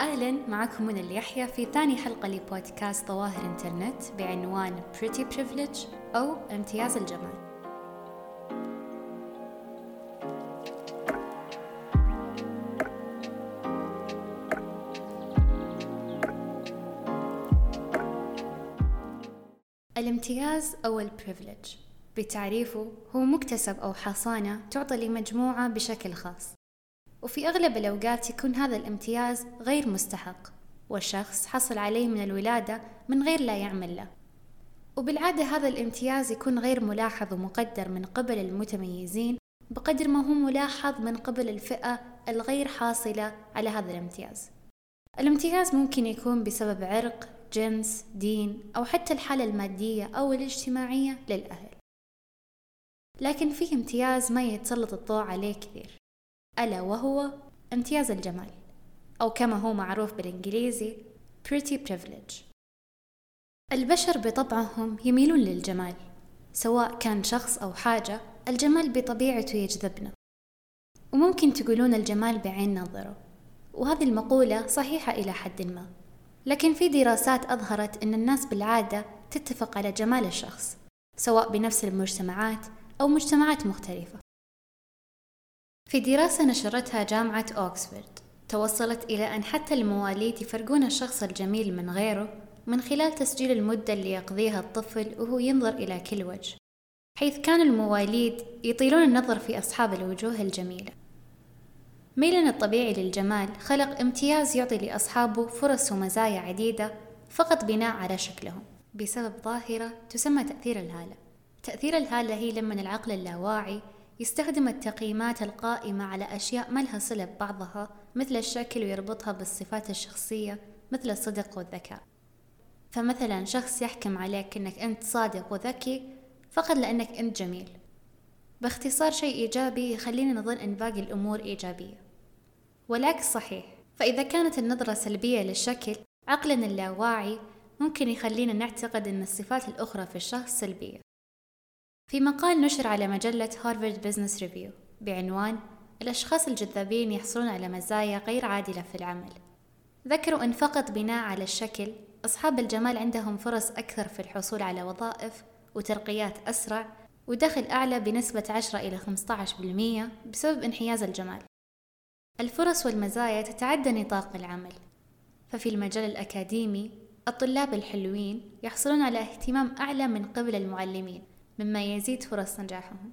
أهلا معكم من اليحيى في ثاني حلقة لبودكاست ظواهر إنترنت بعنوان Pretty Privilege أو امتياز الجمال. الامتياز أو البريفليج بتعريفه هو مكتسب أو حصانة تعطى لمجموعة بشكل خاص. وفي أغلب الأوقات يكون هذا الامتياز غير مستحق والشخص حصل عليه من الولادة من غير لا يعمل له. وبالعادة هذا الامتياز يكون غير ملاحظ ومقدر من قبل المتميزين بقدر ما هو ملاحظ من قبل الفئة الغير حاصلة على هذا الامتياز. الامتياز ممكن يكون بسبب عرق جنس دين أو حتى الحالة المادية أو الاجتماعية للأهل. لكن فيه امتياز ما يتسلط الضوء عليه كثير. ألا وهو امتياز الجمال أو كما هو معروف بالإنجليزي pretty privilege. البشر بطبعهم يميلون للجمال سواء كان شخص أو حاجة الجمال بطبيعته يجذبنا. وممكن تقولون الجمال بعين نظره وهذه المقولة صحيحة إلى حد ما. لكن في دراسات أظهرت أن الناس بالعادة تتفق على جمال الشخص سواء بنفس المجتمعات أو مجتمعات مختلفة. في دراسة نشرتها جامعة أوكسفورد توصلت إلى أن حتى المواليد يفرقون الشخص الجميل من غيره من خلال تسجيل المدة اللي يقضيها الطفل وهو ينظر إلى كل وجه حيث كان المواليد يطيلون النظر في أصحاب الوجوه الجميلة. ميلنا الطبيعي للجمال خلق امتياز يعطي لأصحابه فرص ومزايا عديدة فقط بناء على شكلهم بسبب ظاهرة تسمى تأثير الهالة. تأثير الهالة هي لما العقل اللاواعي يستخدم التقييمات القائمة على أشياء ما لها صلة ببعضها مثل الشكل ويربطها بالصفات الشخصية مثل الصدق والذكاء. فمثلا شخص يحكم عليك أنك أنت صادق وذكي فقط لأنك أنت جميل. باختصار شيء إيجابي يخلينا نظن أن باقي الأمور إيجابية. والعكس صحيح فإذا كانت النظرة سلبية للشكل عقلنا اللاواعي ممكن يخلينا نعتقد أن الصفات الأخرى في الشخص سلبية. في مقال نشر على مجلة Harvard Business Review بعنوان الأشخاص الجذابين يحصلون على مزايا غير عادلة في العمل ذكروا أن فقط بناء على الشكل أصحاب الجمال عندهم فرص أكثر في الحصول على وظائف وترقيات أسرع ودخل أعلى بنسبة 10 إلى 15% بسبب انحياز الجمال. الفرص والمزايا تتعدى نطاق العمل. ففي المجال الأكاديمي الطلاب الحلوين يحصلون على اهتمام أعلى من قبل المعلمين مما يزيد فرص نجاحهم.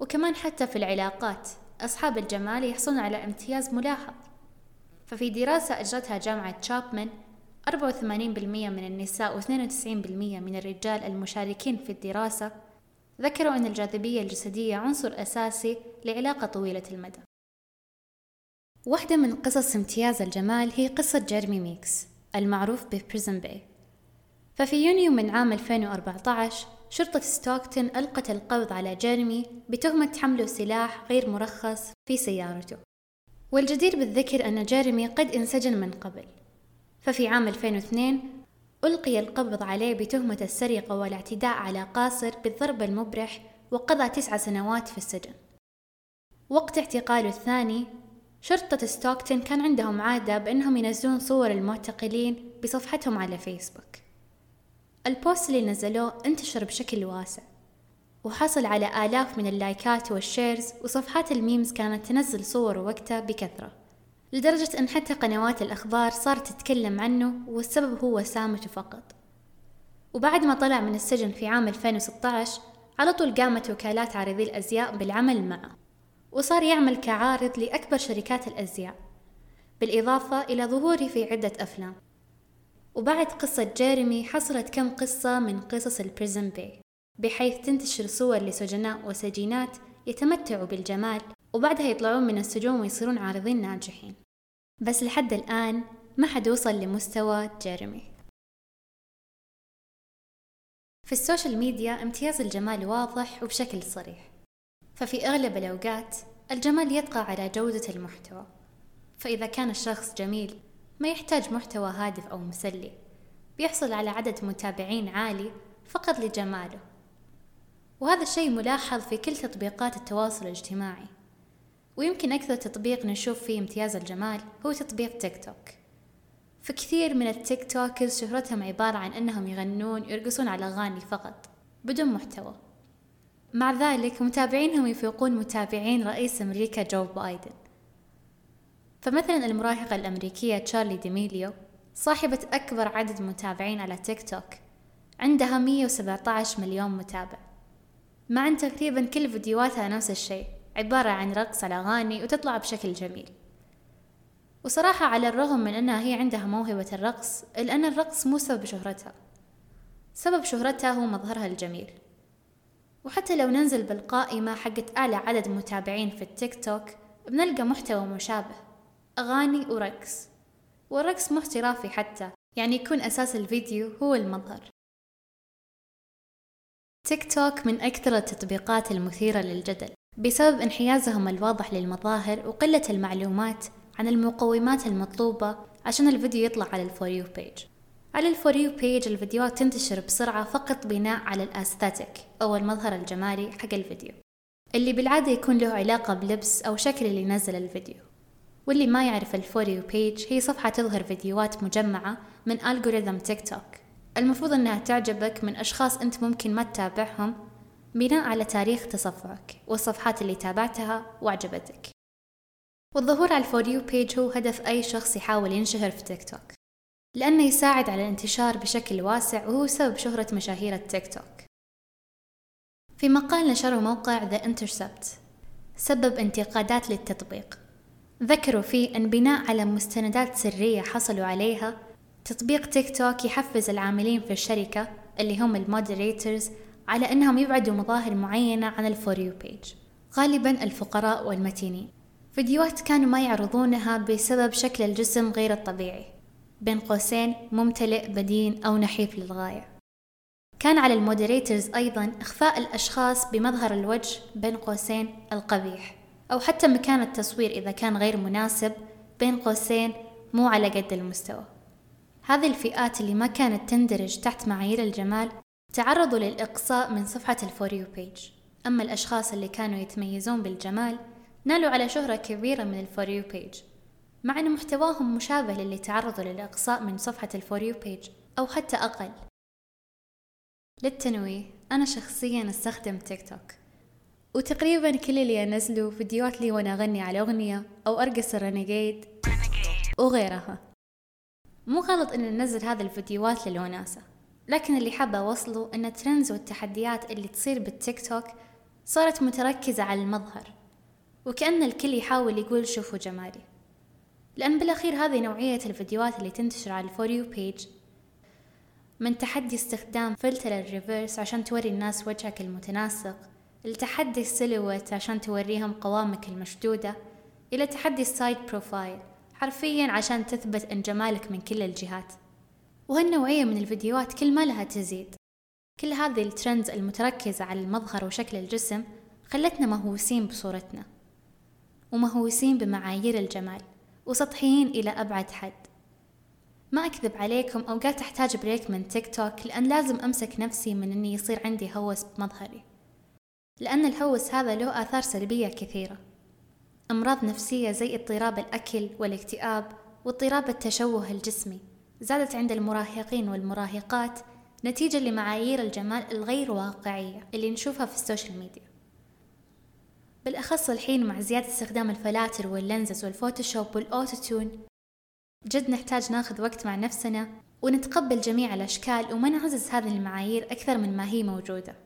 وكمان حتى في العلاقات أصحاب الجمال يحصلون على امتياز ملاحظ. ففي دراسة أجرتها جامعة تشابمان 84% من النساء و92% من الرجال المشاركين في الدراسة ذكروا أن الجاذبية الجسدية عنصر أساسي لعلاقة طويلة المدى. واحدة من قصص امتياز الجمال هي قصة جيرمي ميكس المعروف ب Prison Bae. ففي يونيو من عام 2014 شرطة ستوكتون ألقت القبض على جيرمي بتهمة حمله سلاح غير مرخص في سيارته. والجدير بالذكر أن جيرمي قد انسجن من قبل. ففي عام 2002 ألقي القبض عليه بتهمة السرقة والاعتداء على قاصر بالضرب المبرح وقضى تسع سنوات في السجن. وقت اعتقاله الثاني شرطة ستوكتون كان عندهم عادة بأنهم ينزلون صور المعتقلين بصفحتهم على فيسبوك. ال post اللي نزلوه انتشر بشكل واسع وحصل على آلاف من اللايكات وال shares وصفحات ال memes كانت تنزل صور وقتها بكثرة لدرجة أن حتى قنوات الأخبار صارت تتكلم عنه والسبب هو وسامته فقط. وبعد ما طلع من السجن في عام 2016 على طول قامت وكالات عارضي الأزياء بالعمل معه وصار يعمل كعارض لأكبر شركات الأزياء بالإضافة إلى ظهوره في عدة أفلام. وبعد قصة جيريمي حصلت كم قصة من قصص ال Prison Bae بحيث تنتشر صور لسجناء وسجينات يتمتعوا بالجمال وبعدها يطلعون من السجون ويصيرون عارضين ناجحين. بس لحد الآن ما حد وصل لمستوى جيريمي. في ال social media امتياز الجمال واضح وبشكل صريح. ففي أغلب الأوقات الجمال يطغى على جودة المحتوى. فإذا كان الشخص جميل ما يحتاج محتوى هادف أو مسلي. بيحصل على عدد متابعين عالي فقط لجماله. وهذا الشيء ملاحظ في كل تطبيقات التواصل الاجتماعي. ويمكن أكثر تطبيق نشوف فيه امتياز الجمال هو تطبيق تيك توك. فكثير من ال TikTokers شهرتهم عبارة عن أنهم يغنون يرقصون على أغاني فقط بدون محتوى. مع ذلك متابعينهم يفوقون متابعين رئيس أمريكا جو بايدن. فمثلا المراهقة الأمريكية تشارلي ديميليو صاحبة أكبر عدد متابعين على تيك توك عندها 117 مليون متابع. مع أن تقريبا كل فيديوهاتها نفس الشيء عبارة عن رقص على أغاني وتطلع بشكل جميل. وصراحة على الرغم من أنها هي عندها موهبة الرقص إلا أن الرقص مو سبب شهرتها. سبب شهرتها هو مظهرها الجميل. وحتى لو ننزل بالقائمة حقت أعلى عدد متابعين في التيك توك بنلقى محتوى مشابه. أغاني ورقص. والرقص مو احترافي حتى يعني يكون أساس الفيديو هو المظهر. تيك توك من أكثر التطبيقات المثيرة للجدل بسبب انحيازهم الواضح للمظاهر وقلة المعلومات عن المقومات المطلوبة عشان الفيديو يطلع على ال For You Page على ال For You Page الفيديوهات تنتشر بسرعة فقط بناء على ال aesthetic أو المظهر الجمالي حق الفيديو اللي بالعادة يكون له علاقة بلبس أو شكل اللي نزل الفيديو. واللي ما يعرف ال For You Page هي صفحة تظهر فيديوهات مجمعة من algorithm تيك توك المفروض أنها تعجبك من أشخاص أنت ممكن ما تتابعهم بناء على تاريخ تصفحك والصفحات اللي تابعتها وعجبتك. والظهور على ال For You Page هو هدف أي شخص يحاول ينشهر في تيك توك لأنه يساعد على الانتشار بشكل واسع وهو سبب شهرة مشاهير التيك توك. في مقال نشره موقع The Intercept سبب انتقادات للتطبيق. ذكروا فيه أن بناء على مستندات سرية حصلوا عليها تطبيق تيك توك يحفز العاملين في الشركة اللي هم ال moderators على أنهم يبعدوا مظاهر معينة عن ال For You Page غالبا الفقراء والمتينين. فيديوهات كانوا ما يعرضونها بسبب شكل الجسم غير الطبيعي. بين قوسين ممتلئ بدين أو نحيف للغاية. كان على ال moderators أيضا إخفاء الأشخاص بمظهر الوجه بين قوسين القبيح. أو حتى مكان التصوير إذا كان غير مناسب بين قوسين مو على قد المستوى. هذه الفئات اللي ما كانت تندرج تحت معايير الجمال تعرضوا للإقصاء من صفحة ال For You Page أما الأشخاص اللي كانوا يتميزون بالجمال نالوا على شهرة كبيرة من ال For You Page مع أن محتواهم مشابه للي تعرضوا للإقصاء من صفحة ال For You Page أو حتى أقل. للتنويه أنا شخصيا أستخدم تيك توك وتقريبا كل اللي أنزله فيديوهات لي وأنا أغني على أغنية أو أرقص ال Renegade وغيرها. مو غلط إن ننزل هذه الفيديوهات للوناسة لكن اللي حابة أوصله إن ال trends والتحديات اللي تصير بالتيك توك صارت متركزة على المظهر وكأن الكل يحاول يقول شوفوا جمالي لأن بالأخير هذه نوعية الفيديوهات اللي تنتشر على ال For You Page من تحدي استخدام فلتر ال reverse عشان توري الناس وجهك المتناسق لتحدي ال silhouette عشان توريهم قوامك المشدودة إلى تحدي ال side profile حرفيا عشان تثبت أن جمالك من كل الجهات. وهالنوعية من الفيديوهات كل ما لها تزيد. كل هذه ال trends المتركزة على المظهر وشكل الجسم خلتنا مهووسين بصورتنا ومهووسين بمعايير الجمال وسطحيين إلى أبعد حد. ما أكذب عليكم أوقات أحتاج break من تيك توك لأن لازم أمسك نفسي من أني يصير عندي هوس بمظهري. لأن الهوس هذا له آثار سلبية كثيرة. أمراض نفسية زي اضطراب الأكل والاكتئاب واضطراب التشوه الجسمي زادت عند المراهقين والمراهقات نتيجة لمعايير الجمال الغير واقعية اللي نشوفها في ال social media. بالأخص الحين مع زيادة استخدام الفلاتر وال lenses وال Photoshop وال autotune جد نحتاج ناخذ وقت مع نفسنا ونتقبل جميع الأشكال وما نعزز هذه المعايير أكثر من ما هي موجودة.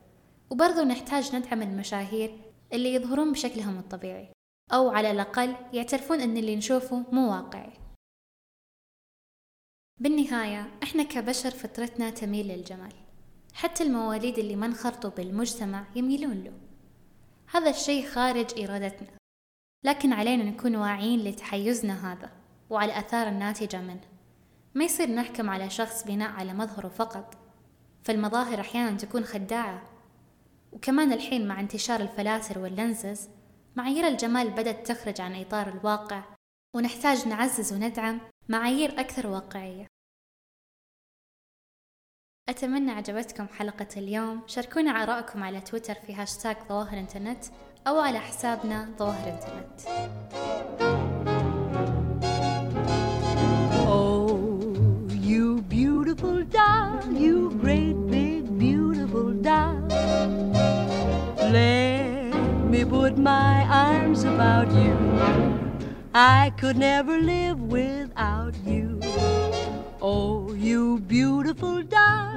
وبرضو نحتاج ندعم المشاهير اللي يظهرون بشكلهم الطبيعي. أو على الأقل يعترفون أن اللي نشوفه مو واقعي. بالنهاية إحنا كبشر فطرتنا تميل للجمال. حتى المواليد اللي ما انخرطوا بالمجتمع يميلون له. هذا الشيء خارج إرادتنا. لكن علينا نكون واعيين لتحيزنا هذا وعلى الآثار الناتجة منه. ما يصير نحكم على شخص بناء على مظهره فقط. فالمظاهر أحيانا تكون خداعة وكمان الحين مع انتشار الفلاتر واللنزز معايير الجمال بدأت تخرج عن إطار الواقع ونحتاج نعزز وندعم معايير أكثر واقعية. أتمنى عجبتكم حلقة اليوم. شاركونا آراءكم على تويتر في هاشتاغ ظواهر إنترنت أو على حسابنا ظواهر إنترنت. Put my arms about you. I could never live without you. Oh, you beautiful you